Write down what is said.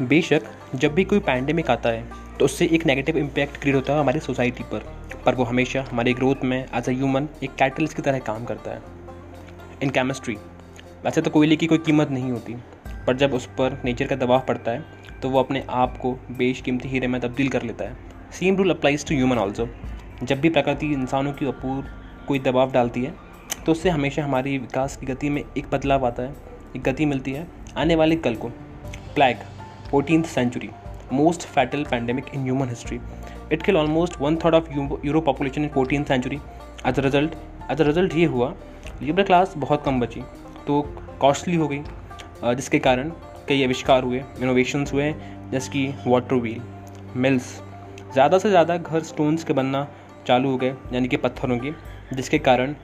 बेशक, जब भी कोई पैंडेमिक आता है तो उससे एक नेगेटिव इम्पैक्ट क्रिएट होता है हमारी सोसाइटी पर। पर वो हमेशा हमारे ग्रोथ में एज अ ह्यूमन एक कैटलिस्ट की तरह काम करता है। इन केमिस्ट्री वैसे तो कोयले की कोई कीमत नहीं होती, पर जब उस पर नेचर का दबाव पड़ता है तो वो अपने आप को बेशकीमती हीरे में तब्दील कर लेता है। Same rule applies to human also जब भी प्रकृति इंसानों के ऊपर कोई दबाव डालती है तो उससे हमेशा हमारी विकास की गति में एक बदलाव आता है, एक गति मिलती है, आने वाले कल को। Plague fourteen century most fatal pandemic in human history it kill almost one third of Euro population in fourteen century as a result as a result ये हुआ लिबरल क्लास बहुत कम बची तो कॉस्टली हो गई जिसके कारण कई आविष्कार हुए इनोवेशंस हुए, जैसे कि वाटर व्हील मिल्स ज़्यादा से ज़्यादा घर स्टोन्स के बनना चालू हो गए, यानी कि पत्थरों के, जिसके कारण